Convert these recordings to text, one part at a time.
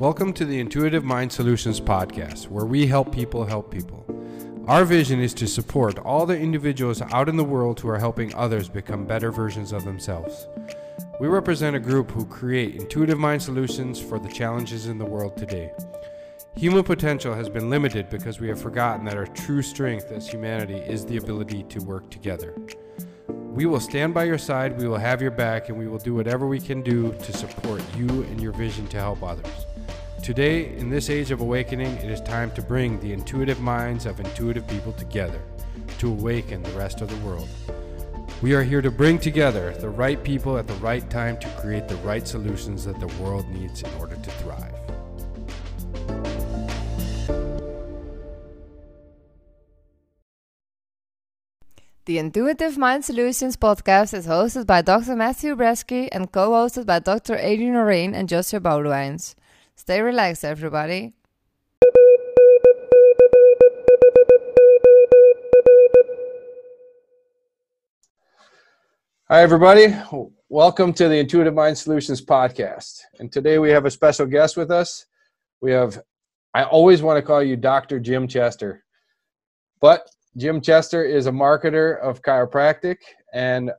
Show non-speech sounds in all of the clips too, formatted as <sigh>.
Welcome to the Intuitive Mind Solutions podcast, where we help people help people. Our vision is to support all the individuals out in the world who are helping others become better versions of themselves. We represent a group who create intuitive mind solutions for the challenges in the world today. Human potential has been limited because we have forgotten that our true strength as humanity is the ability to work together. We will stand by your side, we will have your back, and we will do whatever we can do to support you and your vision to help others. Today, in this age of awakening, it is time to bring the intuitive minds of intuitive people together to awaken the rest of the world. We are here to bring together the right people at the right time to create the right solutions that the world needs in order to thrive. The Intuitive Mind Solutions podcast is hosted by Dr. Matthew Bresky and co hosted by Dr. Adrian Lorraine and Joshua Boudewijns. Stay relaxed, everybody. Hi, everybody. Welcome to the Intuitive Mind Solutions podcast. And today we have a special guest with us. We have, I always want to call you Dr. Jim Chester, but Jim Chester is a marketer of chiropractic, and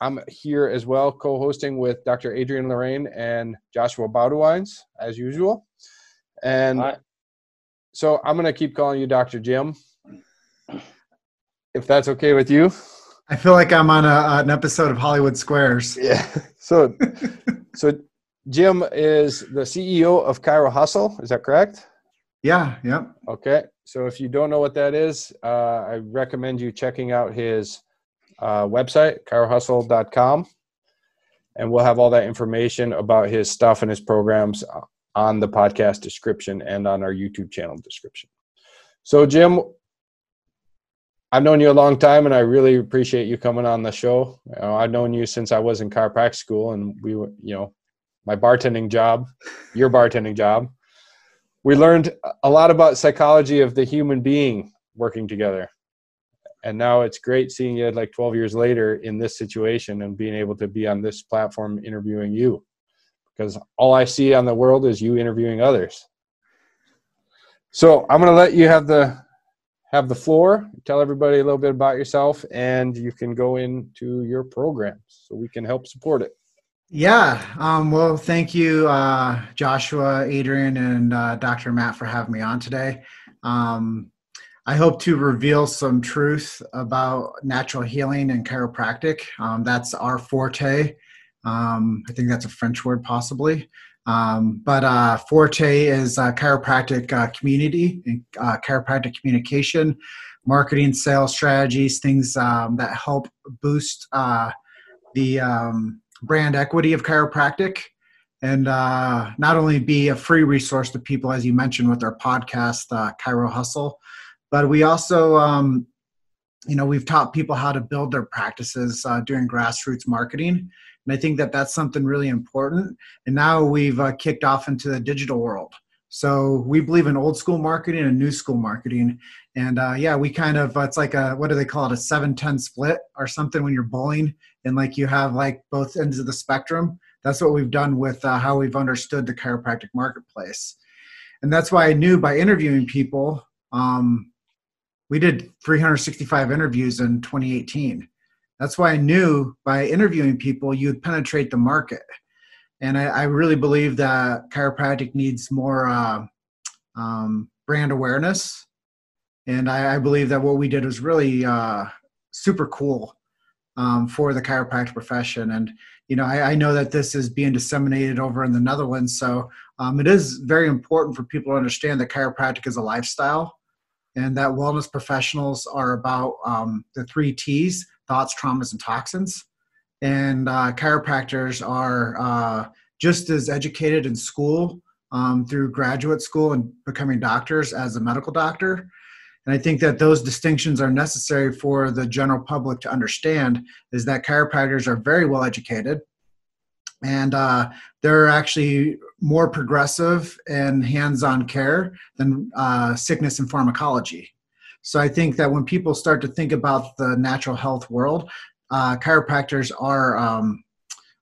I'm here as well, co-hosting with Dr. Adrian Lorraine and Joshua Boudewijns, as usual. And Hi. so I'm going to keep calling you Dr. Jim, if that's okay with you. I feel like I'm on a, an episode of Hollywood Squares. <laughs> Yeah. So, so Jim is the CEO of Chiro Hustle. Is that correct? Yeah. yeah. Okay. So if you don't know what that is, uh, I recommend you checking out his uh, website, chirohustle.com. And we'll have all that information about his stuff and his programs on the podcast description and on our YouTube channel description. So, Jim, I've known you a long time, and I really appreciate you coming on the show. You know, I've known you since I was in chiropractic school, and we were, you know, my bartending job, your bartending job. We learned a lot about psychology of the human being working together. And now it's great seeing you like 12 years later in this situation and being able to be on this platform interviewing you. Because all i see on the world is you interviewing others. So i'm going to let you have the have the floor tell everybody a little bit about yourself and you can go into your programs so we can help support it yeah um, well thank you uh, joshua adrian and uh, dr matt for having me on today um, I hope to reveal some truth about natural healing and chiropractic. Um, that's our forte. Um, I think that's a French word, possibly. Um, but uh, forte is chiropractic uh, community and uh, chiropractic communication, marketing, sales strategies, things um, that help boost uh, the brand equity of chiropractic and uh, not only be a free resource to people, as you mentioned with our podcast, Chiro Hustle, but we also um, you know we've taught people how to build their practices uh, doing grassroots marketing. And i think that that's something really important. And now we've uh, kicked off into the digital world. So we believe in old school marketing and new school marketing. And uh, yeah we kind of it's like a what do they call it? A 710 split or something when you're bowling and like you have like both ends of the spectrum that's what we've done with uh, how we've understood the chiropractic marketplace and that's why i knew by interviewing people um, we did 365 interviews in 2018. That's why I knew by interviewing people, you'd penetrate the market. And I, I really believe that chiropractic needs more uh, um, brand awareness. And I, I, believe that what we did was really uh, super cool um, for the chiropractic profession. And, you know, I, I, know that this is being disseminated over in the Netherlands. So um, it is very important for people to understand that chiropractic is a lifestyle and that wellness professionals are about um, the three T's thoughts, traumas, and toxins. And uh, chiropractors are uh, just as educated in school um, through graduate school and becoming doctors as a medical doctor. And I think that those distinctions are necessary for the general public to understand is that chiropractors are very well educated and uh, they're actually more progressive and hands-on care than uh, sickness and pharmacology. So I think that when people start to think about the natural health world, uh, chiropractors are um,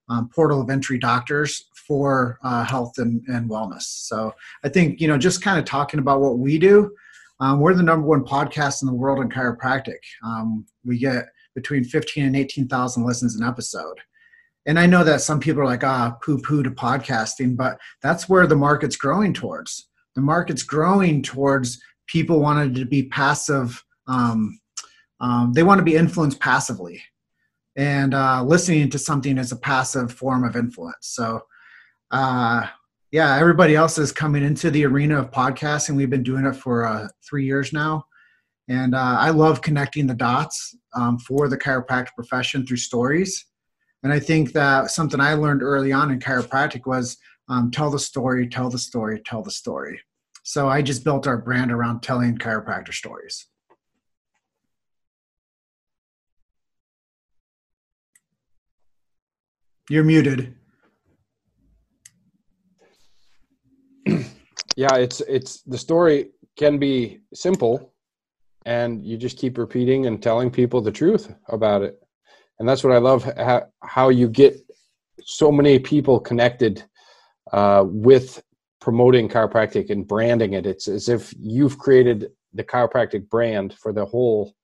um, portal of entry doctors for uh, health and, and wellness. So I think, you know, just kind of talking about what we do, um, we're the number one podcast in the world in chiropractic. Um, we get between 15 and 18,000 listens an episode. And I know that some people are like, ah, poo poo to podcasting, but that's where the market's growing towards. The market's growing towards people wanting to be passive. Um, um, they want to be influenced passively. And uh, listening to something is a passive form of influence. So uh, yeah, everybody else is coming into the arena of podcasting. We've been doing it for uh, three years now. And uh, I love connecting the dots um, for the chiropractic profession through stories. And I think that something I learned early on in chiropractic was um, tell the story, tell the story, tell the story. So I just built our brand around telling chiropractor stories. You're muted. <clears throat> yeah, it's it's the story can be simple, and you just keep repeating and telling people the truth about it, and that's what I love how, you get so many people connected uh, with promoting chiropractic and branding it. It's as if you've created the chiropractic brand for the whole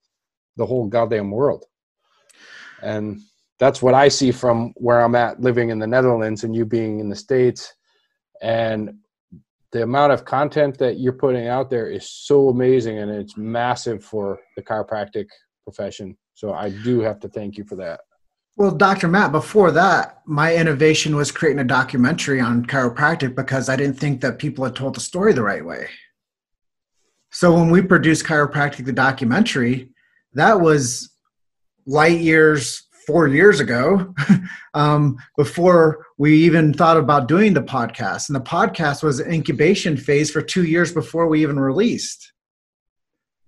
the whole goddamn world, and that's what I see from where I'm at living in the Netherlands and you being in the States. And the amount of content that you're putting out there is so amazing and it's massive for the chiropractic profession. So I do have to thank you for that. Well, Dr. Matt, before that, my innovation was creating a documentary on chiropractic because I didn't think that people had told the story the right way. So when we produced Chiropractic the documentary, that was light years four years ago <laughs> um, before we even thought about doing the podcast. And the podcast was an incubation phase for two years before we even released.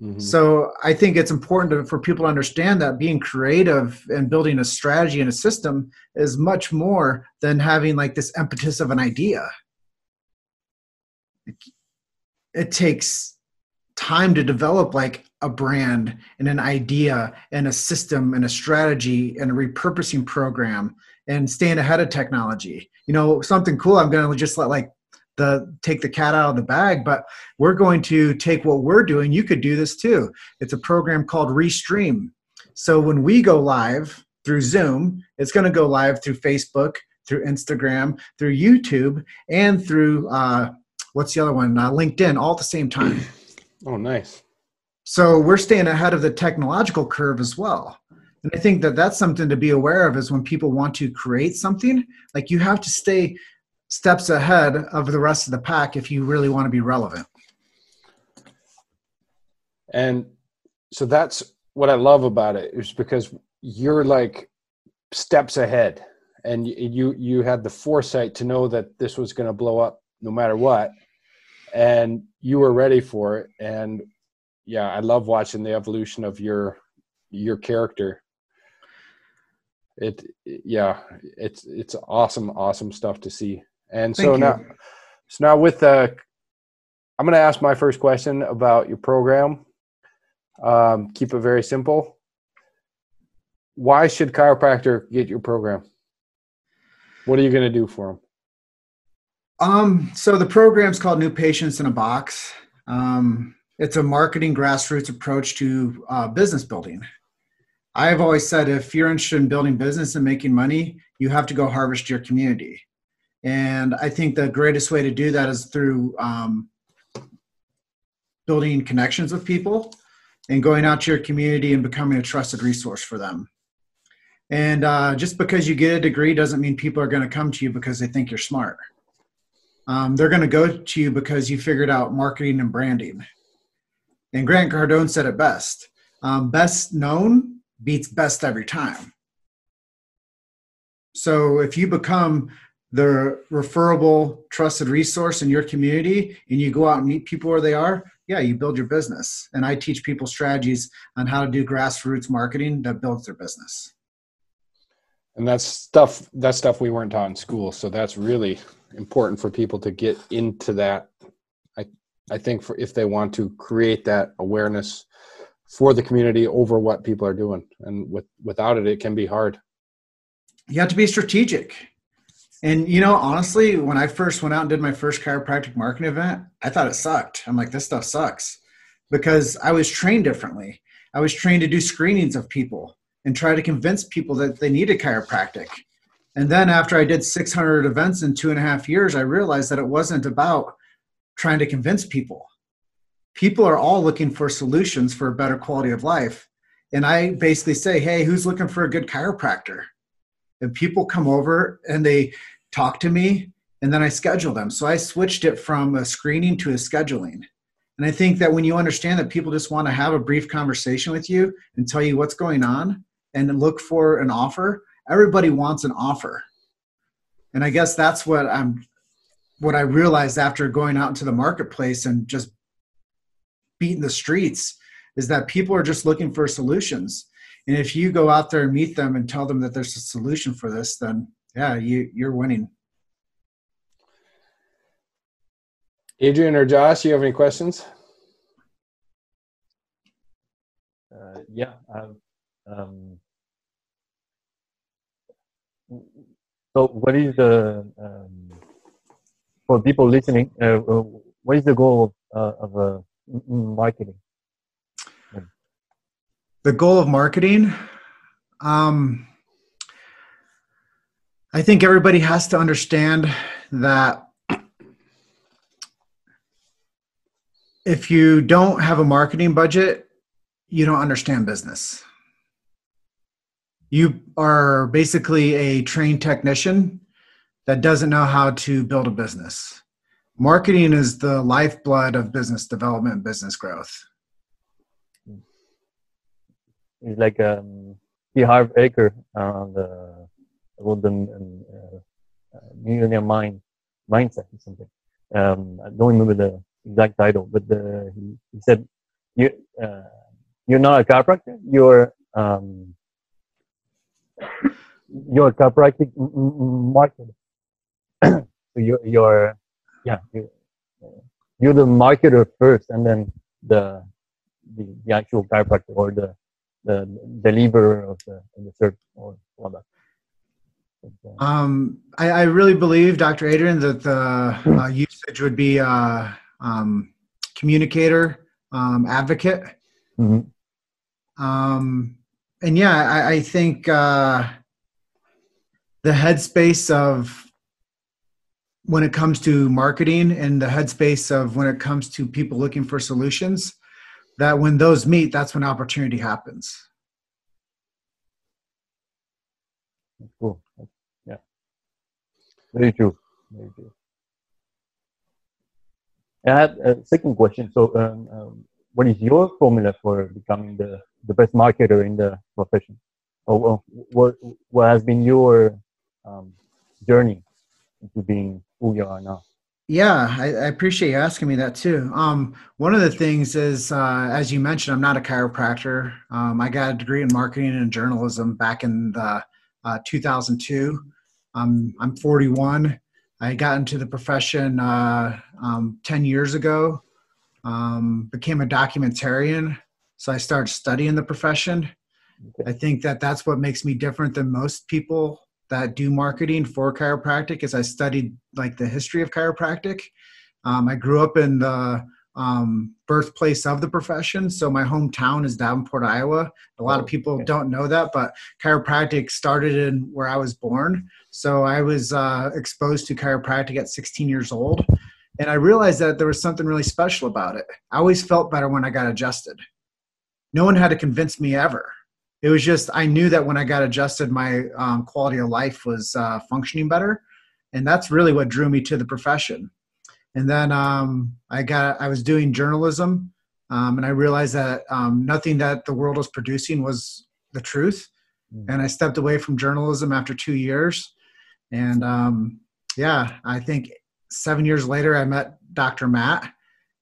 Mm-hmm. So I think it's important to, for people to understand that being creative and building a strategy and a system is much more than having like this impetus of an idea. It takes time to develop like a brand and an idea and a system and a strategy and a repurposing program and staying ahead of technology. You know, something cool. I'm going to just let like the take the cat out of the bag, but we're going to take what we're doing. You could do this too. It's a program called Restream. So when we go live through Zoom, it's going to go live through Facebook, through Instagram, through YouTube, and through uh, what's the other one? Uh, LinkedIn, all at the same time. Oh, nice. So we're staying ahead of the technological curve as well. And I think that that's something to be aware of is when people want to create something, like you have to stay steps ahead of the rest of the pack if you really want to be relevant. And so that's what I love about it is because you're like steps ahead and you you had the foresight to know that this was going to blow up no matter what and you were ready for it and yeah, I love watching the evolution of your your character. It yeah, it's it's awesome, awesome stuff to see. And Thank so you. now, so now with the, I'm going to ask my first question about your program. Um, keep it very simple. Why should chiropractor get your program? What are you going to do for them? Um, so the program's called New Patients in a Box. Um, it's a marketing grassroots approach to uh, business building. I've always said if you're interested in building business and making money, you have to go harvest your community. And I think the greatest way to do that is through um, building connections with people and going out to your community and becoming a trusted resource for them. And uh, just because you get a degree doesn't mean people are going to come to you because they think you're smart. Um, they're going to go to you because you figured out marketing and branding. And Grant Cardone said it best um, best known beats best every time. So if you become the referable trusted resource in your community and you go out and meet people where they are, yeah, you build your business. And I teach people strategies on how to do grassroots marketing that builds their business. And that's stuff that's stuff we weren't taught in school. So that's really important for people to get into that I think for if they want to create that awareness for the community over what people are doing. And with without it, it can be hard. You have to be strategic. And you know, honestly, when I first went out and did my first chiropractic marketing event, I thought it sucked. I'm like, this stuff sucks because I was trained differently. I was trained to do screenings of people and try to convince people that they needed chiropractic. And then after I did 600 events in two and a half years, I realized that it wasn't about trying to convince people. People are all looking for solutions for a better quality of life. And I basically say, hey, who's looking for a good chiropractor? And people come over and they talk to me and then I schedule them. So I switched it from a screening to a scheduling. And I think that when you understand that people just want to have a brief conversation with you and tell you what's going on and look for an offer, everybody wants an offer. And I guess that's what I'm what I realized after going out into the marketplace and just beating the streets is that people are just looking for solutions. And if you go out there and meet them and tell them that there's a solution for this, then yeah, you you're winning. Adrian or Josh, you have any questions? Uh, yeah. Um, so, what is the um, for people listening? Uh, uh what is the goal of, uh, of uh, marketing? The goal of marketing. Um, I think everybody has to understand that if you don't have a marketing budget, you don't understand business. You are basically a trained technician that doesn't know how to build a business. Marketing is the lifeblood of business development business growth. It's like um, T. Harv Eker on the Golden uh, Millionaire Mind mindset or something. Um, I don't remember the exact title, but the, he, he said, "You uh, you're not a chiropractor. You're um, you're a chiropractic marketer. <clears throat> so you're, you're yeah you're, you're the marketer first, and then the the, the actual chiropractor or the the deliverer of the, of the service or that. Um, I, I, really believe, Dr. Adrian, that the uh, usage would be uh, um, communicator, um, advocate. Mm-hmm. Um, and yeah, I, I think uh, the headspace of when it comes to marketing and the headspace of when it comes to people looking for solutions, that when those meet, that's when opportunity happens. Cool. Yeah. Very true. Very true. I had a second question. So, um, um, what is your formula for becoming the, the best marketer in the profession? Or what, what has been your um, journey into being who you are now? Yeah, I, I, appreciate you asking me that too. Um, one of the things is, uh, as you mentioned, I'm not a chiropractor. Um, I got a degree in marketing and journalism back in the, uh, 2002. Um, I'm 41. I got into the profession uh, um, 10 years ago, um, became a documentarian. So I started studying the profession. I think that that's what makes me different than most people that do marketing for chiropractic is I studied like the history of chiropractic. Um, I grew up in the um, birthplace of the profession. So my hometown is Davenport, Iowa. A lot of oh, people don't know that, but chiropractic started in where I was born. So I was uh, exposed to chiropractic at 16 years old. And I realized that there was something really special about it. I always felt better when I got adjusted. No one had to convince me ever. It was just, I knew that when I got adjusted, my um, quality of life was uh, functioning better. And that's really what drew me to the profession and then um, I got I was doing journalism, um, and I realized that um, nothing that the world was producing was the truth, mm-hmm. and I stepped away from journalism after two years, and um, yeah, I think seven years later I met Dr. Matt,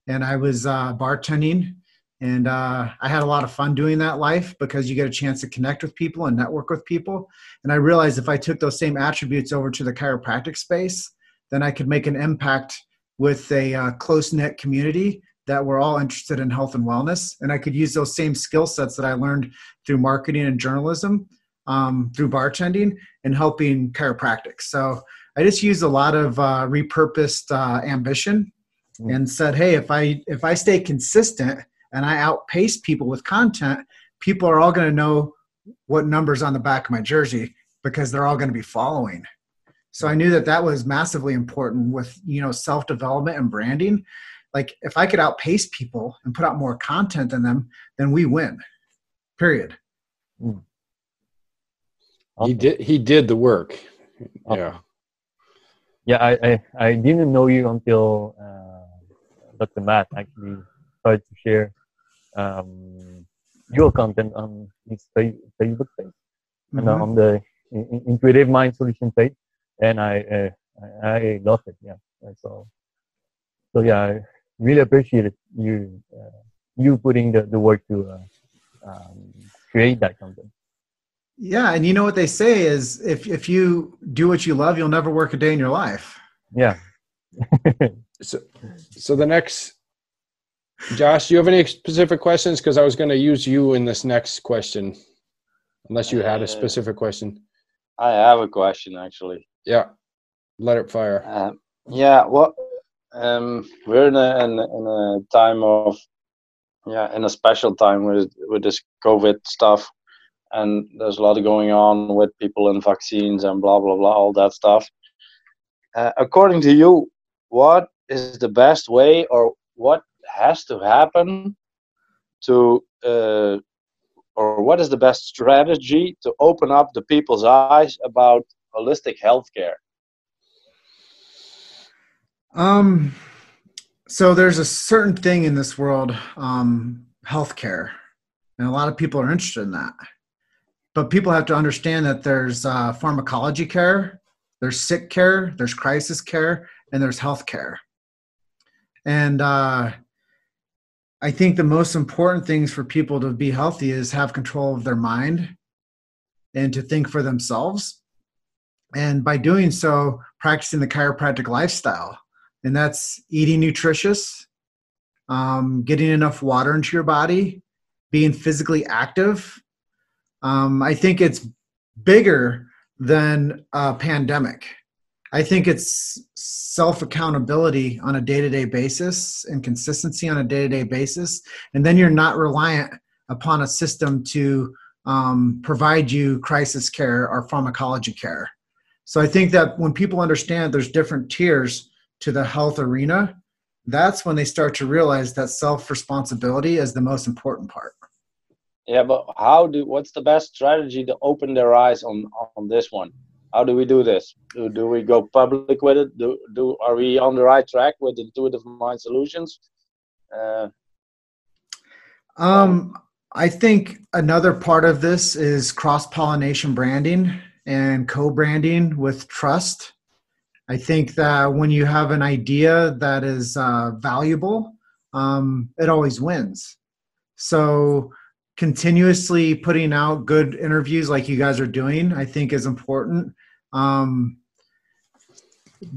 and I was uh, bartending. And uh, I had a lot of fun doing that life because you get a chance to connect with people and network with people. And I realized if I took those same attributes over to the chiropractic space, then I could make an impact with a uh, close knit community that were all interested in health and wellness. And I could use those same skill sets that I learned through marketing and journalism, um, through bartending, and helping chiropractic. So I just used a lot of uh, repurposed uh, ambition mm. and said, hey, if I if I stay consistent and I outpace people with content, people are all going to know what numbers on the back of my jersey because they're all going to be following. So I knew that that was massively important with you know self development and branding. Like if I could outpace people and put out more content than them, then we win. Period. Hmm. He did. He did the work. Yeah. Yeah, I, I, I didn't know you until uh, Dr. Matt actually started to share um, your content on his Facebook page mm-hmm. and on the Intuitive Mind Solution page, and I uh, I, I love it. Yeah, so so yeah, I really appreciate you uh, you putting the, the work to uh, um, create that content. Yeah, and you know what they say is if if you do what you love, you'll never work a day in your life. Yeah. <laughs> so so the next Josh, do you have any specific questions? Because I was going to use you in this next question, unless you had a uh, specific question. I have a question actually. Yeah, let it fire. Uh, yeah, well, um, we're in a, in, in a time of yeah, in a special time with with this COVID stuff, and there's a lot going on with people and vaccines and blah blah blah, all that stuff. Uh, according to you, what is the best way, or what has to happen to uh, or what is the best strategy to open up the people's eyes about holistic healthcare? Um so there's a certain thing in this world um healthcare and a lot of people are interested in that. But people have to understand that there's uh, pharmacology care there's sick care there's crisis care and there's health care. And uh, I think the most important things for people to be healthy is have control of their mind and to think for themselves. And by doing so, practicing the chiropractic lifestyle. And that's eating nutritious, um, getting enough water into your body, being physically active. Um, I think it's bigger than a pandemic. I think it's self accountability on a day to day basis and consistency on a day to day basis. And then you're not reliant upon a system to um, provide you crisis care or pharmacology care. So I think that when people understand there's different tiers to the health arena, that's when they start to realize that self responsibility is the most important part. Yeah, but how do what's the best strategy to open their eyes on on this one? How do we do this? Do, do we go public with it? Do, do are we on the right track with intuitive mind solutions? Uh, um, I think another part of this is cross pollination branding and co branding with trust. I think that when you have an idea that is uh, valuable, um, it always wins. So continuously putting out good interviews like you guys are doing i think is important. Um,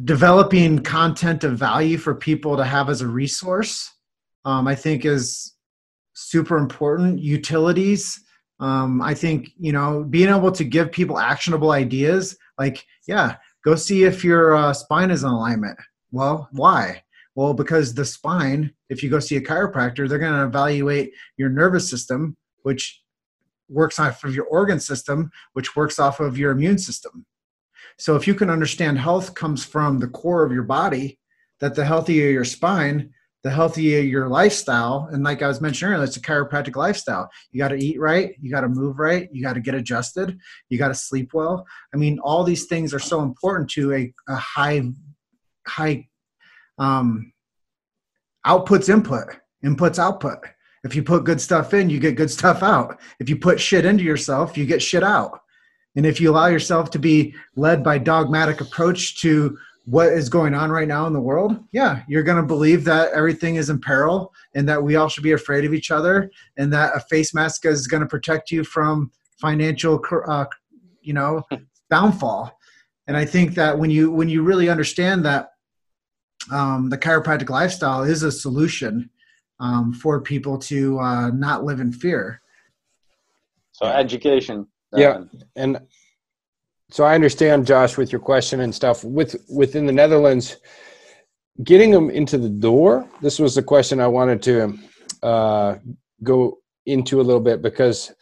developing content of value for people to have as a resource um, i think is super important. Utilities um, i think you know being able to give people actionable ideas like yeah go see if your uh, spine is in alignment. Well why? Well because the spine if you go see a chiropractor they're going to evaluate your nervous system which works off of your organ system, which works off of your immune system. So if you can understand health comes from the core of your body, that the healthier your spine, the healthier your lifestyle. And like I was mentioning earlier, it's a chiropractic lifestyle. You got to eat right, you got to move right, you got to get adjusted, you got to sleep well. I mean, all these things are so important to a, a high, high um, outputs input, inputs output. If you put good stuff in, you get good stuff out. If you put shit into yourself, you get shit out. And if you allow yourself to be led by dogmatic approach to what is going on right now in the world, yeah, you're going to believe that everything is in peril and that we all should be afraid of each other and that a face mask is going to protect you from financial, uh, you know, <laughs> downfall. And I think that when you when you really understand that um, the chiropractic lifestyle is a solution um, for people to uh, not live in fear. So education. Yeah, and so I understand, Josh, with your question and stuff. With within the Netherlands, getting them into the door. This was the question I wanted to uh, go into a little bit because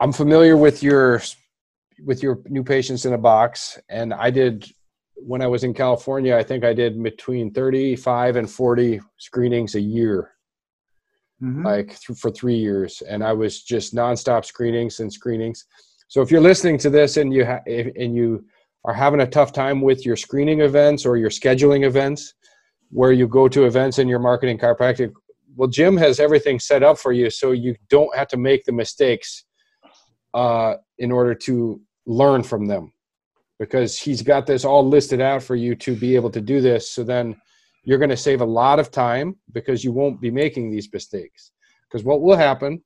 I'm familiar with your with your new patients in a box, and I did when I was in California. I think I did between 35 and 40 screenings a year, mm-hmm. like th- for three years, and I was just nonstop screenings and screenings. So if you're listening to this and you ha- and you are having a tough time with your screening events or your scheduling events, where you go to events in you're marketing chiropractic, well, Jim has everything set up for you, so you don't have to make the mistakes uh, in order to learn from them because he's got this all listed out for you to be able to do this. So then you're going to save a lot of time because you won't be making these mistakes. Because what will happen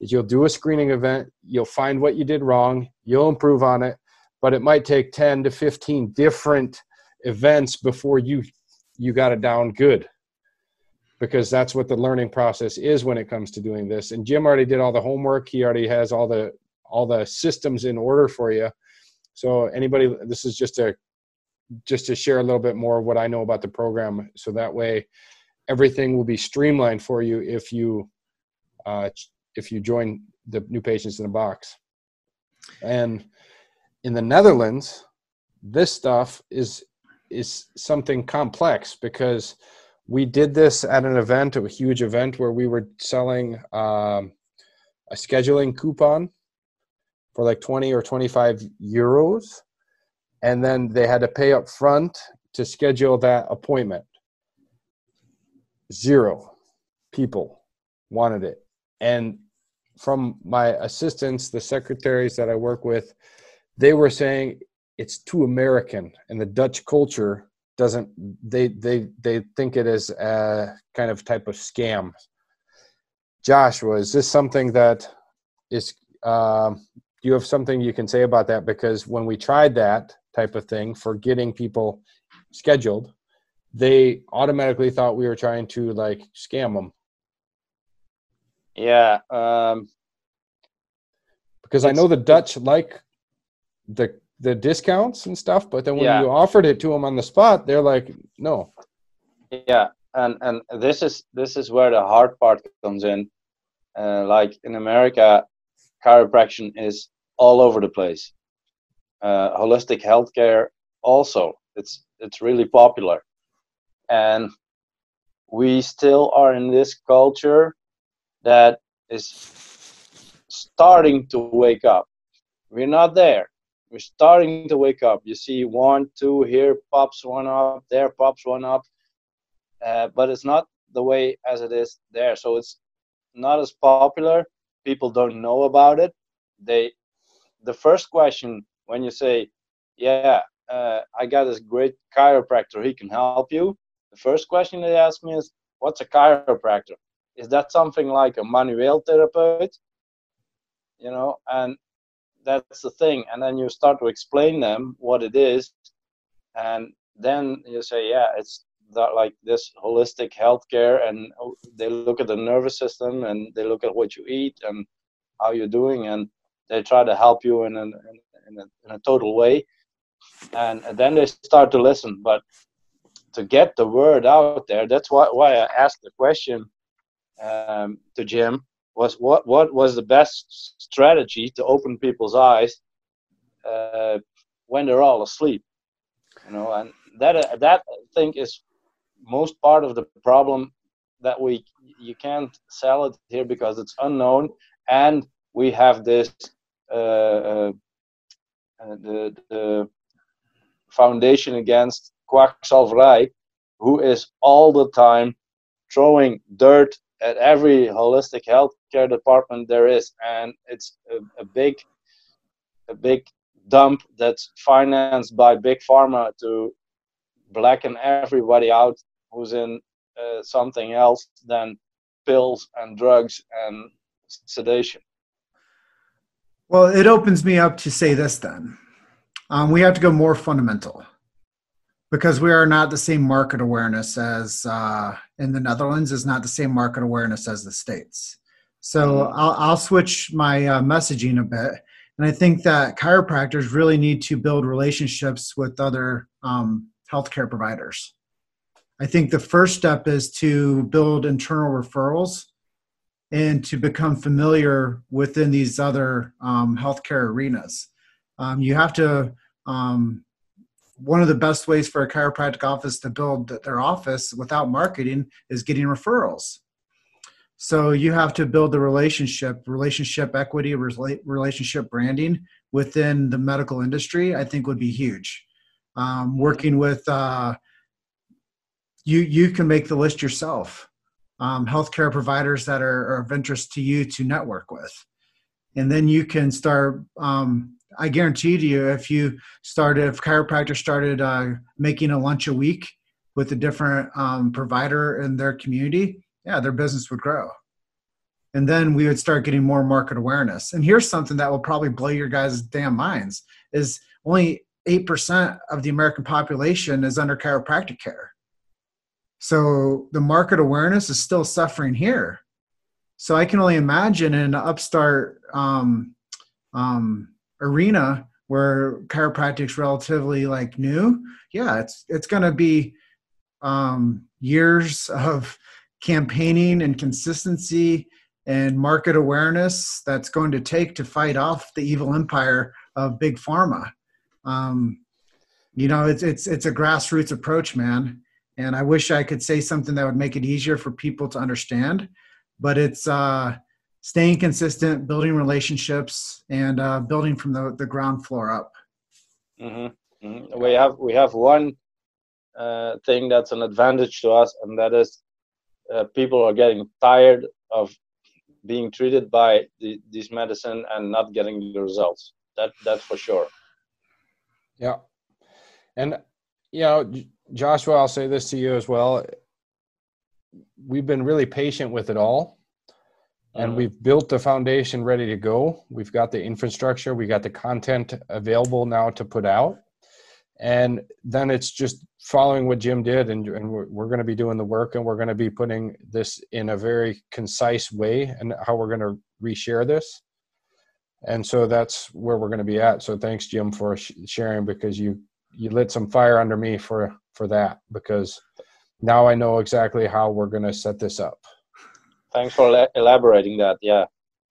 is you'll do a screening event, you'll find what you did wrong, you'll improve on it, but it might take 10 to 15 different events before you you got it down good. Because that's what the learning process is when it comes to doing this. And jim already did all the homework. He already has all the all the systems in order for you. So anybody this is just to just to share a little bit more of what i know about the program so that way everything will be streamlined for you if you uh, if you join the new patients in a box and in the netherlands this stuff is is something complex because we did this at an event, a huge event where we were selling um, a scheduling coupon for like 20 or 25 euros. And then they had to pay up front to schedule that appointment. Zero people wanted it. And from my assistants, the secretaries that I work with, they were saying it's too American, and the Dutch culture doesn't. They they they think it is a kind of type of scam. Joshua, is this something that is? Uh, do you have something you can say about that? Because when we tried that type of thing for getting people scheduled, they automatically thought we were trying to like scam them. Yeah. Um, because I know the Dutch like the the discounts and stuff, but then when Yeah. you offered it to them on the spot, they're like, no. yeah and and this is this is where the hard part comes in uh, like in america chiropractic is all over the place uh, holistic healthcare also it's it's really popular and we still are in this culture that is starting to wake up we're not there we're starting to wake up you see one two here pops one up there pops one up uh, but it's not the way as it is there. So it's not as popular. People don't know about it. They, the first question when you say, "Yeah, uh, I got this great chiropractor, he can help you," the first question they ask me is, "What's a chiropractor? Is that something like a manual therapist?" You know, and that's the thing. And then you start to explain them what it is, and then you say, "Yeah, it's that like this holistic healthcare and they look at the nervous system and they look at what you eat and how you're doing and they try to help you in, an, in, a, in a total way. And, and then they start to listen. But to get the word out there that's why, why i asked the question um, to jim was what, what was the best strategy to open people's eyes uh, when they're all asleep? You know and that uh, that I think is most part of the problem that we you can't sell it here because it's unknown. And we have this uh, uh, the, the foundation against kwakzalverij who is all the time throwing dirt at every holistic healthcare department there is and it's a, a big a big dump that's financed by big pharma to blacken everybody out who's in uh, something else than pills and drugs and sedation. Well, it opens me up to say this then. Um, we have to go more fundamental. because we are not the same market awareness as uh, in the Netherlands is not the same market awareness as the states. So I'll, I'll switch my uh, messaging a bit, and I think that chiropractors really need to build relationships with other um, healthcare providers. I think the first step is to build internal referrals and to become familiar within these other um, healthcare arenas. Um, you have to um, one of the best ways for a chiropractic office to build their office without marketing is getting referrals. So you have to build the relationship, relationship equity, relationship branding within the medical industry. I think would be huge. Um, working with uh, you, you can make the list yourself. Um, healthcare providers that are, are, of interest to you to network with, and then you can start um, I guarantee to you, if you started, if chiropractor started uh, making a lunch a week with a different um, provider in their community, yeah, their business would grow. And then we would start getting more market awareness. And here's something that will probably blow your guys' damn minds: is only eight percent of the American population is under chiropractic care. So the market awareness is still suffering here. So I can only imagine in an upstart um, um, arena where chiropractic's relatively like new, yeah, it's it's going to be um, years of campaigning and consistency and market awareness that's going to take to fight off the evil empire of big pharma. Um, you know, it's it's it's a grassroots approach, man. And I wish I could say something that would make it easier for people to understand, but it's uh, staying consistent, building relationships, and uh, building from the, the ground floor up. Mm-hmm. Mm-hmm. We have we have one uh, thing that's an advantage to us, and that is uh, people are getting tired of being treated by the, this medicine and not getting the results. That that's for sure. Yeah, and you know, Joshua, I'll say this to you as well. We've been really patient with it all and uh-huh. we've built the foundation ready to go. We've got the infrastructure, we got the content available now to put out. And then it's just following what Jim did, and, and we're, we're going to be doing the work, and we're going to be putting this in a very concise way, and how we're going to reshare this. And so that's where we're going to be at. So thanks, Jim, for sh- sharing because you you lit some fire under me for for that because now I know exactly how we're going to set this up thanks for elaborating that. Yeah,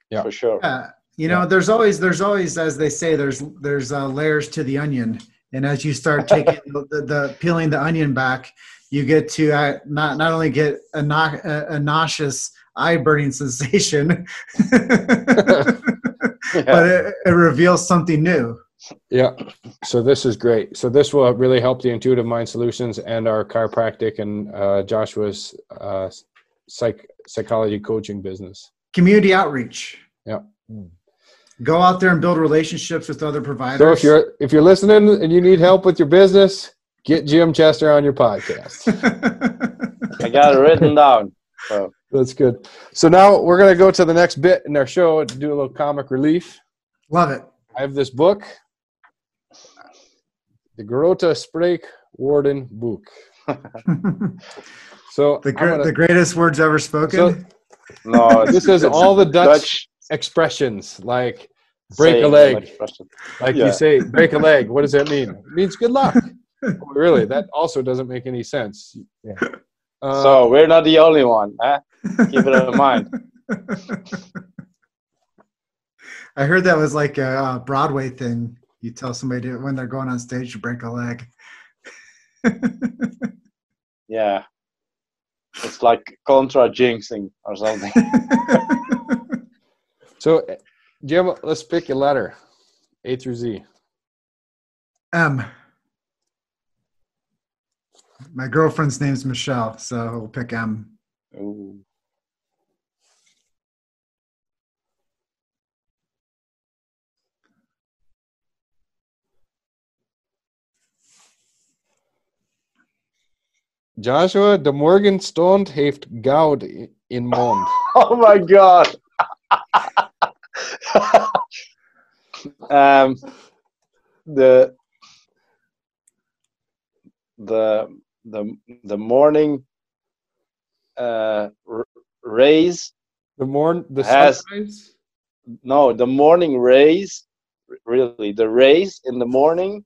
yeah, for sure. Yeah. You know, yeah. there's always there's always as they say there's there's uh, layers to the onion, and as you start <laughs> taking the, the, the, peeling the onion back, you get to uh, not not only get a, no, a, a nauseous eye burning <laughs> sensation, <laughs> yeah. but it, it reveals something new. Yeah. So this is great. So this will really help the Intuitive Mind Solutions and our chiropractic and uh, Joshua's uh, psych psychology coaching business. Community outreach. Yeah. Go out there and build relationships with other providers. So if you're if you're listening and you need help with your business, get Jim Chester on your podcast. <laughs> I got it written down. So. That's good. So now we're gonna go to the next bit in our show to do a little comic relief. Love it. I have this book, the Garota Sprake Warden book. So <laughs> the, gr- gonna, the greatest words ever spoken. So, no, <laughs> this is all the Dutch, Dutch, expressions like break a leg. Like yeah. you say, break a leg. What does that mean? <laughs> It means good luck. really, that also doesn't make any sense. Yeah. Uh, so we're not the only one. Huh? Keep it in mind. I heard that was like a Broadway thing. You tell somebody to, when they're going on stage to break a leg. <laughs> yeah, it's like contra jinxing or something. <laughs> so, eh, Jim, let's pick a letter, A through Z. M. My girlfriend's name's Michelle, so we'll pick M. Ooh. Joshua, de Morgen stond heeft goud in mond. <laughs> Oh my god. um, the the the the morning uh, r- rays. The morn the Has- sunrise. No, the morning rays. Really, the rays in the morning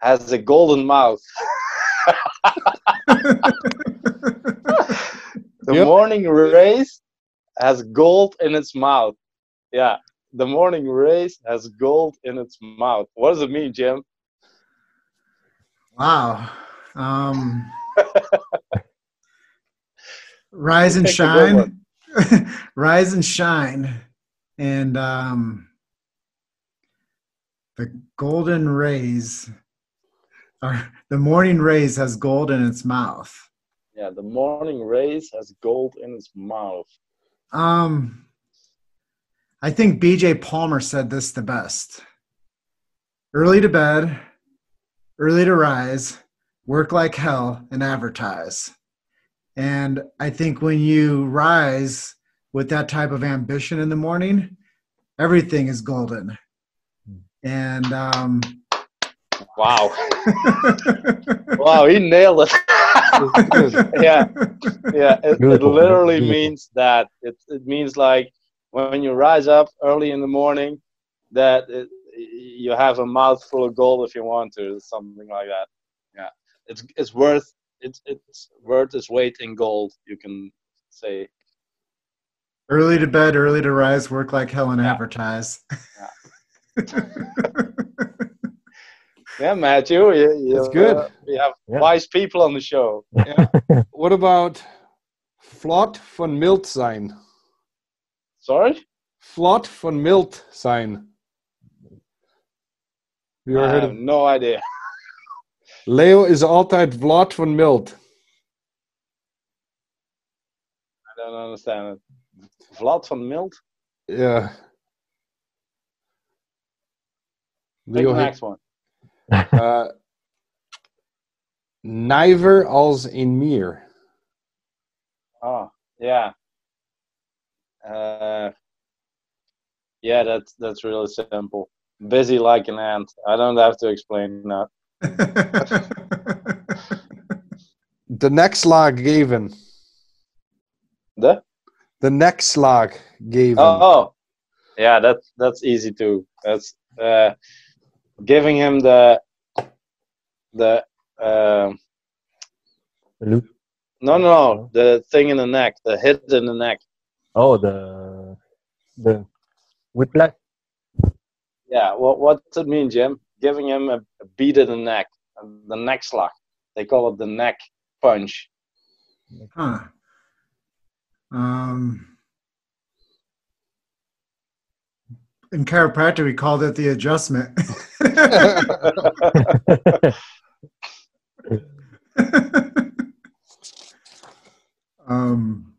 has a golden mouth. <laughs> <laughs> The Yep. morning rays has gold in its mouth. Yeah, the morning rays has gold in its mouth. What does it mean, Jim? Wow. Um, rise and Pick a good shine. <laughs> rise and shine. And um, the golden rays, or the morning rays has gold in its mouth. Yeah, the morning rays has gold in its mouth. Um, I think BJ Palmer said this the best. Early to bed, early to rise, work like hell, and advertise. And I think when you rise with that type of ambition in the morning, everything is golden. And um, Wow, <laughs> wow, he nailed it. <laughs> yeah, yeah. It, it literally means that. It it means like when you rise up early in the morning, that it, you have a mouthful of gold if you want to, something like that. Yeah, it's it's worth it's it's worth its weight in gold. You can say early to bed, early to rise, work like hell, and Yeah. advertise. Yeah, <laughs> Matthew, you, you, That's good. uh, we have Yeah. wise people on the show. <laughs> What about Flot von Milt sein? Sorry? Flot von Milt sein. Have you ever I heard have of no idea. <laughs> Leo is altijd vlot van Milt. I don't understand it. Vlad van Milt? Yeah. Pick Leo the next one. <laughs> uh, Nijver als een mier. Oh, yeah. Uh, yeah, that's that's really simple. Busy like an ant. I don't have to explain that. De nekslag <laughs> geven. The? De nekslag geven. Oh, oh, yeah, that's that's easy too. That's uh, giving him the the um The loop. no no the thing in the neck, the hit in the neck. Oh, the the whiplash. Yeah, what what's it mean, Jim? Giving him a, a beat in the neck, the neck slug. They call it the neck punch. huh. Um, in chiropractic, we called it the adjustment. <laughs> um,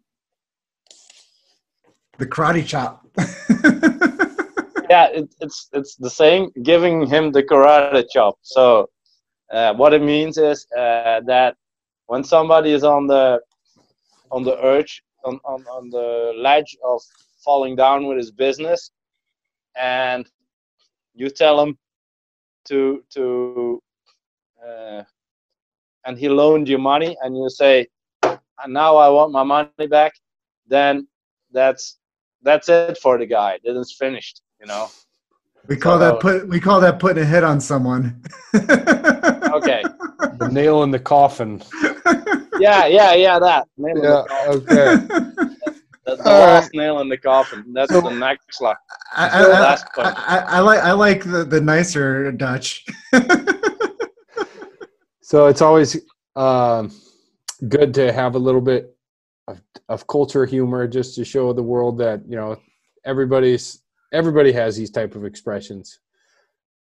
the karate chop. yeah, it, it's it's the same. Giving him the karate chop. So uh, what it means is uh, that when somebody is on the on the urge on, on, on the ledge of falling down with his business, and you tell him to to uh, and he loaned you money, and you say, "And now I want my money back," then that's that's it for the guy. Then it's finished. You know. we call So- that put. We call that putting a hit on someone. <laughs> Okay. The nail in the coffin. <laughs> Yeah, yeah, yeah. That. Nail in the Yeah, coffin. okay. <laughs> The, the All last nail in the coffin. That's So- the next slug. I, I, last I. I, I like I like the, the nicer Dutch. <laughs> So it's always um, good to have a little bit of, of culture humor just to show the world that you know everybody's everybody has these type of expressions.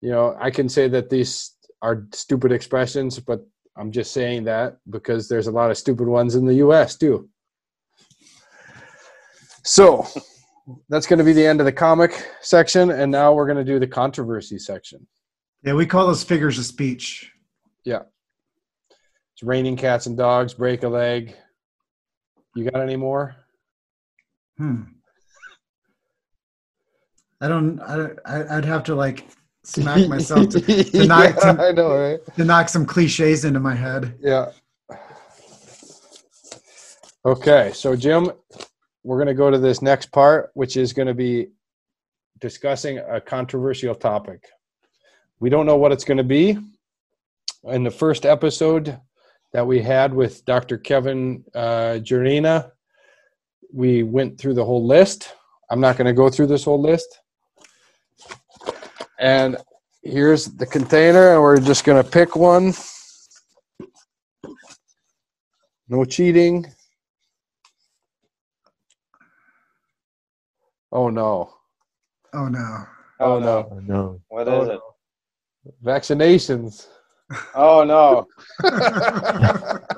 You know, I can say that these are stupid expressions, but I'm just saying that because there's a lot of stupid ones in the U.S. too. So that's going to be the end of the comic section, and now we're going to do the controversy section. yeah, we call those figures of speech. Yeah. It's raining cats and dogs, break a leg. You got any more? Hmm. I don't. I, I'd have to like smack myself to, to <laughs> knock Yeah, to, I know, right? to knock some cliches into my head. Yeah. Okay, so Jim, we're going to go to this next part, which is going to be discussing a controversial topic. We don't know what it's going to be. In the first episode that we had with Dr. Kevin uh, Jurina, we went through the whole list. I'm not going to go through this whole list. And here's the container, and we're just going to pick one. No cheating. Oh no. Oh no. Oh no. Oh, no. What Oh, is it? Vaccinations. <laughs> Oh no. <laughs>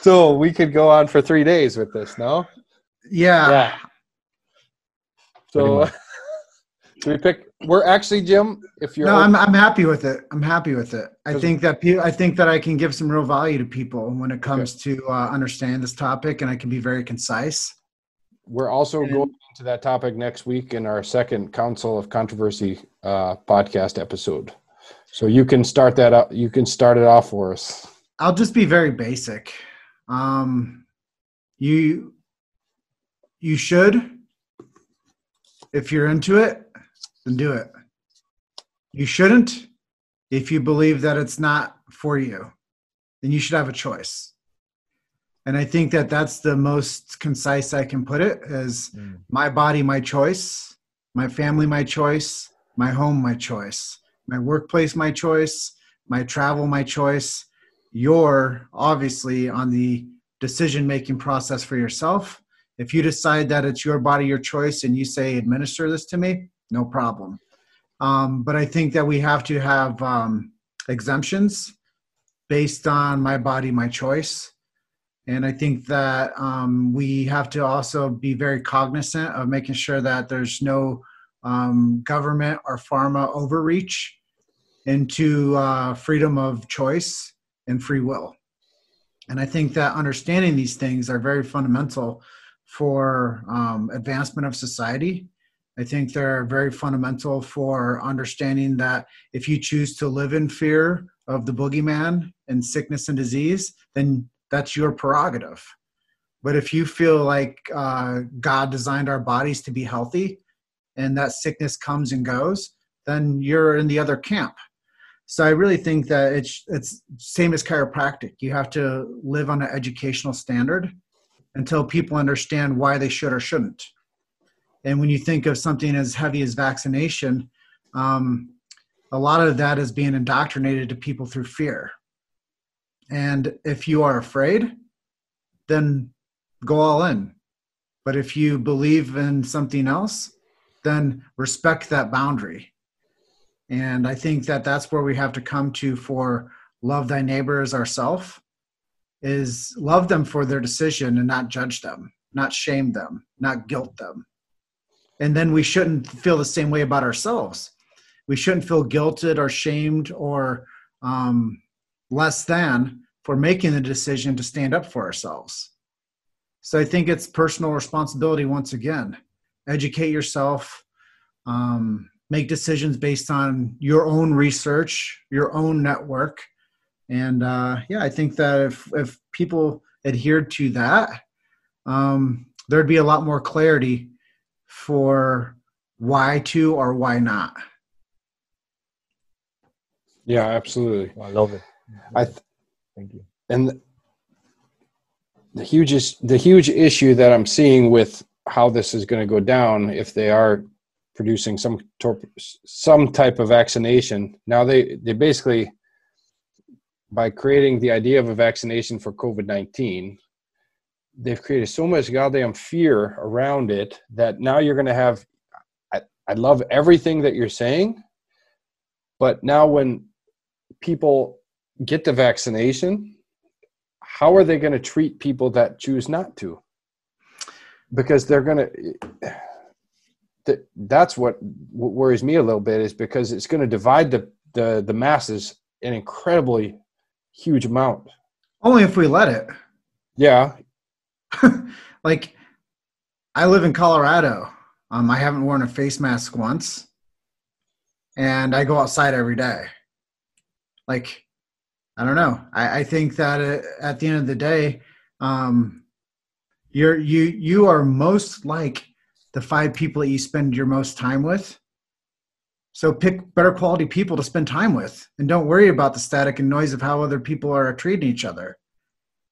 So we could go on for three days with this, no? yeah. Yeah. So, so <laughs> we pick. We're actually Jim. If you're No, I'm I'm happy with it. I'm happy with it. I 'Cause- think that pe- I think that I can give some real value to people when it comes to uh, understand this topic, and I can be very concise. We're also going into that topic next week in our second Council of Controversy uh, podcast episode. So you can start that up. You can start it off for us. I'll just be very basic. Um, you you should, if you're into it, then do it. You shouldn't, if you believe that it's not for you, then you should have a choice. And I think that that's the most concise I can put it is Mm. my body, my choice, my family, my choice, my home, my choice, my workplace, my choice, my travel, my choice. You're obviously on the decision making process for yourself. If you decide that it's your body, your choice, and you say, administer this to me, no problem. Um, but I think that we have to have um, exemptions based on my body, my choice. And I think that um, we have to also be very cognizant of making sure that there's no um, government or pharma overreach into uh, freedom of choice and free will. And I think that understanding these things are very fundamental for um, advancement of society. I think they're very fundamental for understanding that if you choose to live in fear of the boogeyman and sickness and disease, then that's your prerogative. But if you feel like uh, God designed our bodies to be healthy and that sickness comes and goes, then you're in the other camp. So I really think that it's it's same as chiropractic. You have to live on an educational standard until people understand why they should or shouldn't. And when you think of something as heavy as vaccination, um, a lot of that is being indoctrinated to people through fear. And if you are afraid, then go all in. But if you believe in something else, then respect that boundary. And I think that that's where we have to come to for love thy neighbor as ourself is love them for their decision and not judge them, not shame them, not guilt them. And then we shouldn't feel the same way about ourselves. We shouldn't feel guilted or shamed or um, less than for making the decision to stand up for ourselves. So I think it's personal responsibility once again. Educate yourself, um, make decisions based on your own research, your own network. And uh, yeah, I think that if, if people adhered to that, um, there'd be a lot more clarity for why to or why not. Yeah, absolutely. I love it. I th- Thank you. and the hugest the huge issue that I'm seeing with how this is going to go down if they are producing some tor- some type of vaccination. Now they they basically by creating the idea of a vaccination for COVID nineteen, they've created so much goddamn fear around it that now you're going to have. I, I love everything that you're saying, but now when people get the vaccination, how are they going to treat people that choose not to? Because they're going to. That's what what worries me a little bit is because it's going to divide the, the the masses an incredibly huge amount. Only if we let it. Yeah, <laughs> like, I live in Colorado. Um, I haven't worn a face mask once. and I go outside every day. Like, I don't know. I, I think that uh, at the end of the day, um, you're you you are most like the five people that you spend your most time with. So pick better quality people to spend time with, and don't worry about the static and noise of how other people are treating each other.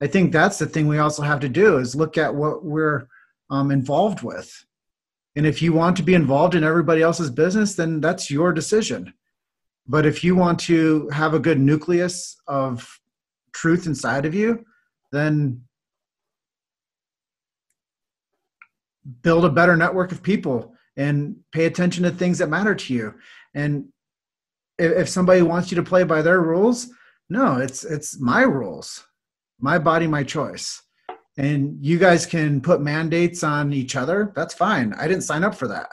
I think that's the thing we also have to do is look at what we're um, involved with. And if you want to be involved in everybody else's business, then that's your decision. But if you want to have a good nucleus of truth inside of you, then build a better network of people and pay attention to things that matter to you. And if, somebody wants you to play by their rules, no, it's it's my rules my body, my choice. And you guys can put mandates on each other. That's fine. I didn't sign up for that.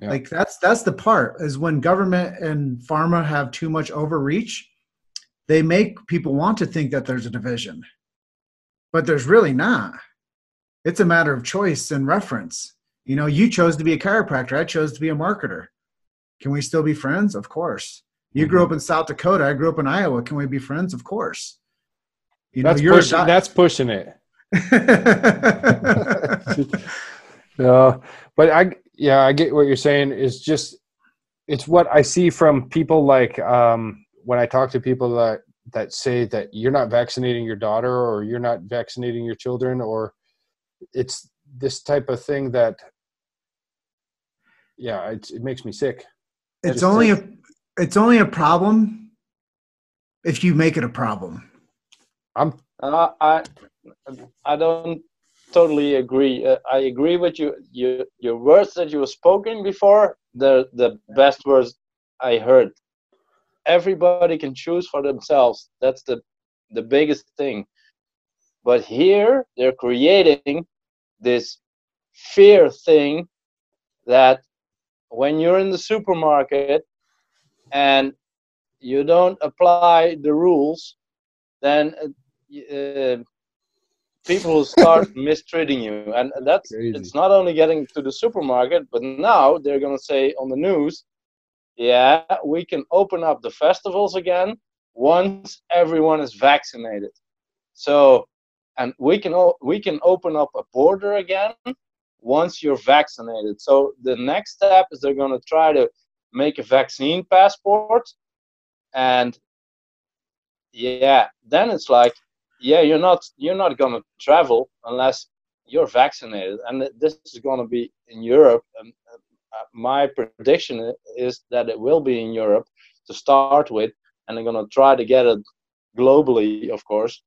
Yeah. Like that's that's the part is when government and pharma have too much overreach, they make people want to think that there's a division. But there's really not. It's a matter of choice and reference. You know, you chose to be a chiropractor, I chose to be a marketer. Can we still be friends? Of course. You mm-hmm. grew up in South Dakota, I grew up in Iowa. Can we be friends? Of course. You know, that's pushing. Not- that's pushing it. <laughs> <laughs> no, but I yeah I get what you're saying. Is just it's what I see from people like um, when I talk to people that that say that you're not vaccinating your daughter or you're not vaccinating your children or it's this type of thing that yeah it, it makes me sick it's only a it's only a problem if you make it a problem I'm. Uh, I I don't totally agree. Uh, I agree with you. You your words that you were spoken before. The the best words I heard. Everybody can choose for themselves. That's the the biggest thing. But here they're creating this fear thing that when you're in the supermarket and you don't apply the rules, then uh, people will start <laughs> mistreating you, and that's Crazy. it's not only getting to the supermarket, but now they're gonna say on the news, yeah, we can open up the festivals again once everyone is vaccinated. So, and we can we can open up a border again once you're vaccinated. So the next step is they're gonna try to make a vaccine passport, and yeah, then it's like yeah, you're not you're not gonna travel unless you're vaccinated, and this is gonna be in Europe. And uh, my prediction is that it will be in Europe to start with, and they're gonna try to get it globally, of course.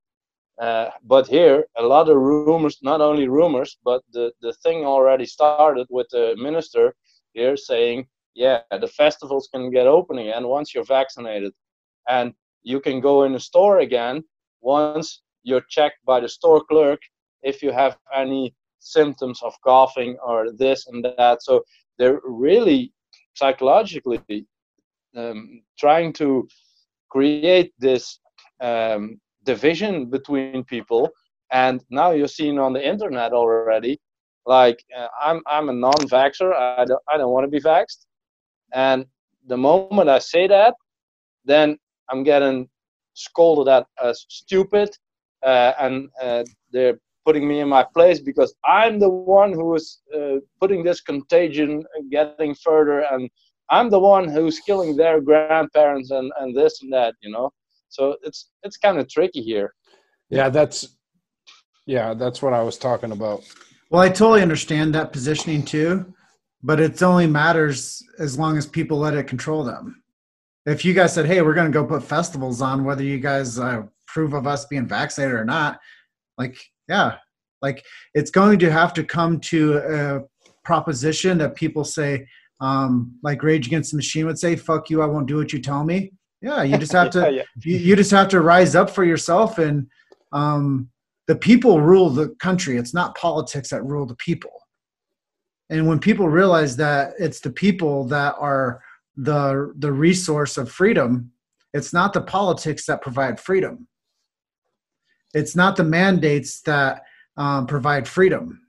Uh, but here, a lot of rumors, not only rumors, but the, the thing already started with the minister here saying, yeah, the festivals can get open again once you're vaccinated. And you can go in a store again once you're checked by the store clerk if you have any symptoms of coughing or this and that. So they're really psychologically um, trying to create this um, division between people. And now you're seeing on the internet already, like uh, I'm I'm a non-vaxxer. I don't I don't want to be vaxxed. And the moment I say that, then I'm getting scolded at as stupid, uh, and uh, they're putting me in my place because I'm the one who is uh, putting this contagion getting further, and I'm the one who's killing their grandparents and and this and that, you know. So it's it's kind of tricky here. Yeah, that's yeah, that's what I was talking about. Well, I totally understand that positioning too, but it only matters as long as people let it control them if you guys said, "Hey, we're going to go put festivals on," whether you guys uh, approve of us being vaccinated or not, like, yeah, like it's going to have to come to a proposition that people say, um, like Rage Against the Machine would say, "Fuck you, I won't do what you tell me." Yeah, you just have <laughs> to. yeah, yeah. You, you just have to rise up for yourself, and um, the people rule the country. It's not politics that rule the people. And when people realize that it's the people that are the the resource of freedom it's not the politics that provide freedom it's not the mandates that um, provide freedom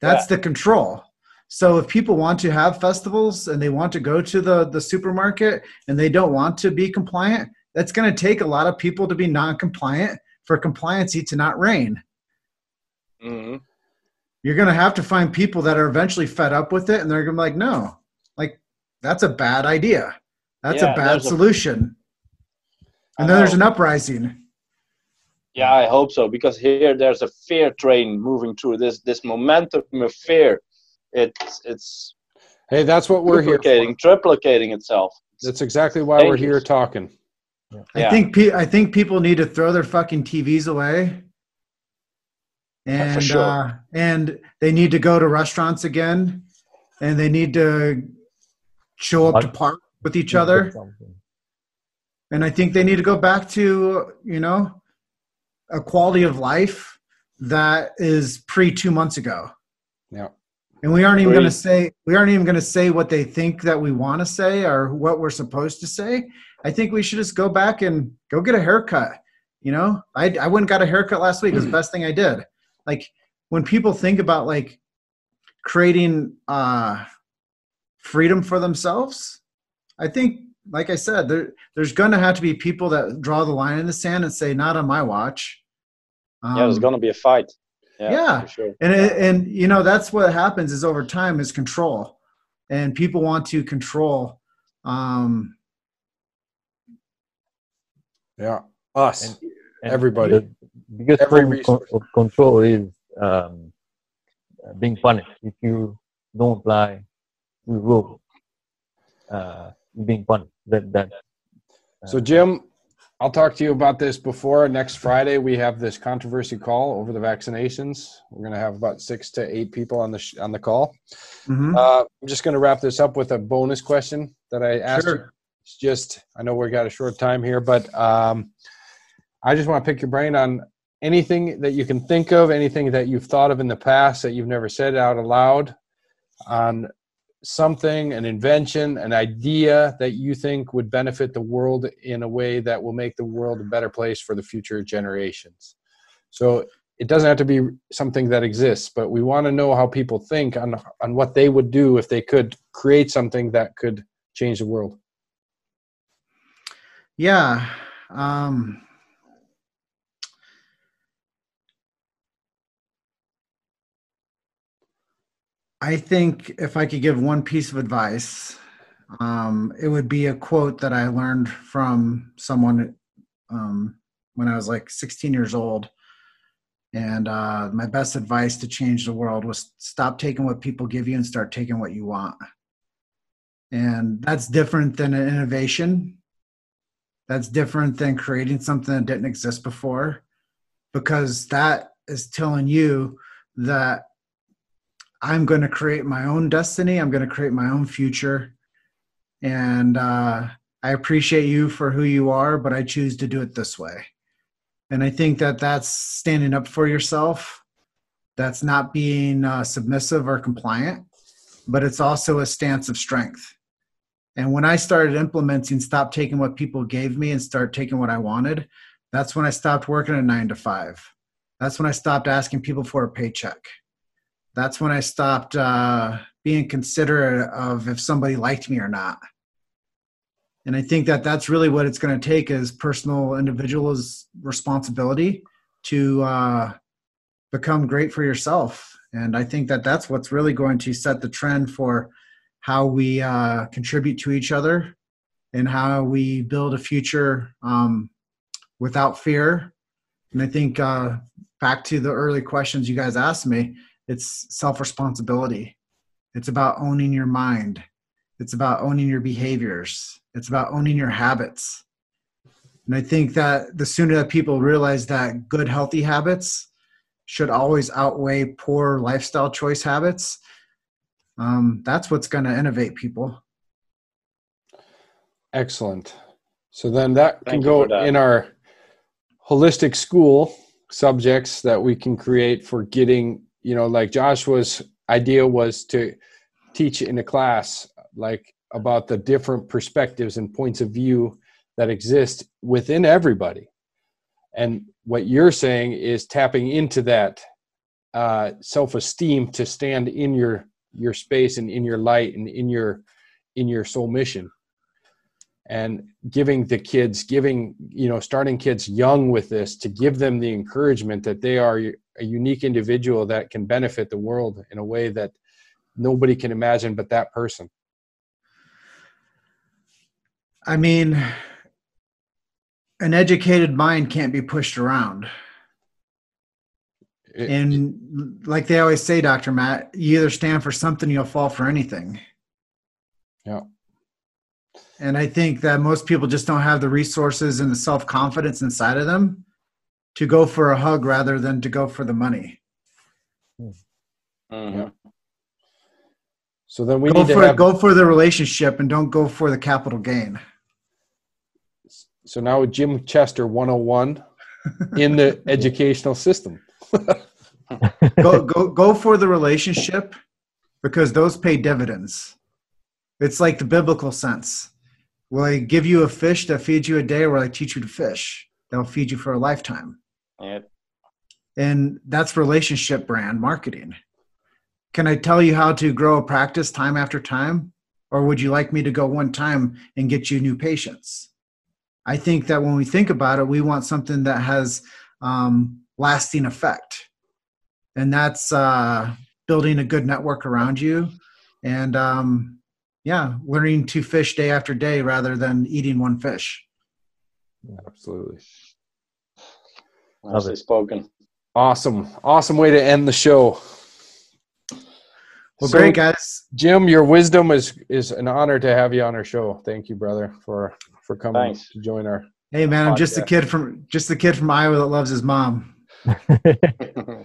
that's yeah. the control So if people want to have festivals and they want to go to the the supermarket and they don't want to be compliant, that's going to take a lot of people to be non-compliant for compliancy to not reign. hmm You're going to have to find people that are eventually fed up with it and they're going to be like, "No. Like that's a bad idea. That's Yeah, a bad there's a- solution." And then there's an uprising. Yeah, I hope so because here there's a fear train moving through this this momentum of fear. It's it's Hey, that's what we're here for. duplicating, triplicating itself. That's exactly why we're here Dangerous. talking. I Yeah. think pe- I think people need to throw their fucking TVs away, Yeah, for and sure. uh, and they need to go to restaurants again, and they need to show up to park with each other, and I think they need to go back to you know a quality of life that is pre two months ago. Yeah. And we aren't even going to say we aren't even going to say what they think that we want to say or what we're supposed to say. I think we should just go back and go get a haircut. You know, I I went and got a haircut last week. It was the best thing I did. Like when people think about like creating uh freedom for themselves, I think like I said, there there's going to have to be people that draw the line in the sand and say not on my watch. yeah, there's Um, gonna be a fight. Yeah, yeah. for sure. and it, and you know that's what happens is over time is control and people want to control um Yeah. Us. And- Everybody. because biggest Every form resource. control is um, uh, being punished if you don't apply the rule. Uh, you're being punished. That that. So, Jim, I'll talk to you about this before next Friday. We have this controversy call over the vaccinations. We're going to have about six to eight people on the sh- on the call. mhm. Uh, I'm just going to wrap this up with a bonus question that I asked you. Sure. It's just I know we got a short time here, but um, I just want to pick your brain on anything that you can think of, anything that you've thought of in the past that you've never said out aloud, on something, an invention, an idea that you think would benefit the world in a way that will make the world a better place for the future generations. So it doesn't have to be something that exists, but we want to know how people think on on what they would do if they could create something that could change the world. yeah um i think if i could give one piece of advice um it would be a quote that i learned from someone um when i was like 16 years old and uh, my best advice to change the world was stop taking what people give you and start taking what you want. And that's different than an innovation. That's different than creating something that didn't exist before, because that is telling you that I'm going to create my own destiny. I'm going to create my own future. And uh, I appreciate you for who you are, but I choose to do it this way. And I think that that's standing up for yourself. That's not being uh, submissive or compliant, but it's also a stance of strength. And when I started implementing stop taking what people gave me and start taking what I wanted, that's when I stopped working a nine to five. That's when I stopped asking people for a paycheck. That's when I stopped uh, being considerate of if somebody liked me or not. And i think that that's really what it's going to take is personal individual's responsibility to uh, become great for yourself. And i think that that's what's really going to set the trend for how we uh, contribute to each other and how we build a future um, without fear. And i think uh, back to the early questions you guys asked me it's self-responsibility. It's about owning your mind. It's about owning your behaviors. It's about owning your habits. And i think that the sooner that people realize that good healthy habits should always outweigh poor lifestyle choice habits um, that's what's going to innovate people. Excellent. So then that can Thank you go that. in our holistic school subjects that we can create for getting, you know, like Joshua's idea was to teach in a class like about the different perspectives and points of view that exist within everybody. And what you're saying is tapping into that uh, self-esteem to stand in your your space and in your light and in your in your soul mission and giving the kids giving you know starting kids young with this to give them the encouragement that they are a unique individual that can benefit the world in a way that nobody can imagine but that person. I mean an educated mind can't be pushed around. It, and like they always say dr matt you either stand for something you'll fall for anything. Yeah and I think that most people just don't have the resources and the self confidence inside of them to go for a hug rather than to go for the money. Mm-hmm. So then we go need for, to have, go for the relationship and don't go for the capital gain. So now Jim Chester 101 in the <laughs> educational system. <laughs> go go go for the relationship because those pay dividends. It's like the biblical sense. Will I give you a fish that feeds you a day, or will I teach you to fish that'll feed you for a lifetime? Yeah. And that's relationship brand marketing. Can I tell you how to grow a practice time after time? Or would you like me to go one time and get you new patients? I think that when we think about it, we want something that has um, lasting effect. And that's uh, building a good network around you and um, yeah, learning to fish day after day rather than eating one fish. Absolutely. Nicely spoken. Awesome. Awesome way to end the show. Well, so, great guys. Jim, your wisdom is is an honor to have you on our show. Thank you, brother, for for coming Thanks. to join our. Hey, man, podcast. I'm just a kid from just a kid from Iowa that loves his mom. <laughs> yeah,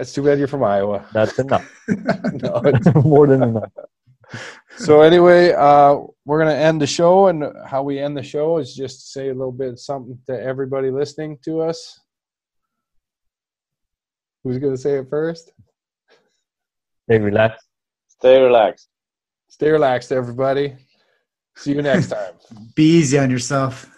it's too bad you're from Iowa. That's enough. <laughs> no, it's <laughs> more than enough so anyway, uh, we're gonna end the show, and how we end the show is just say a little bit something to everybody listening to us. Who's gonna say it first? Stay relaxed. Stay relaxed. Stay relaxed, everybody. See you next <laughs> time. Be easy on yourself.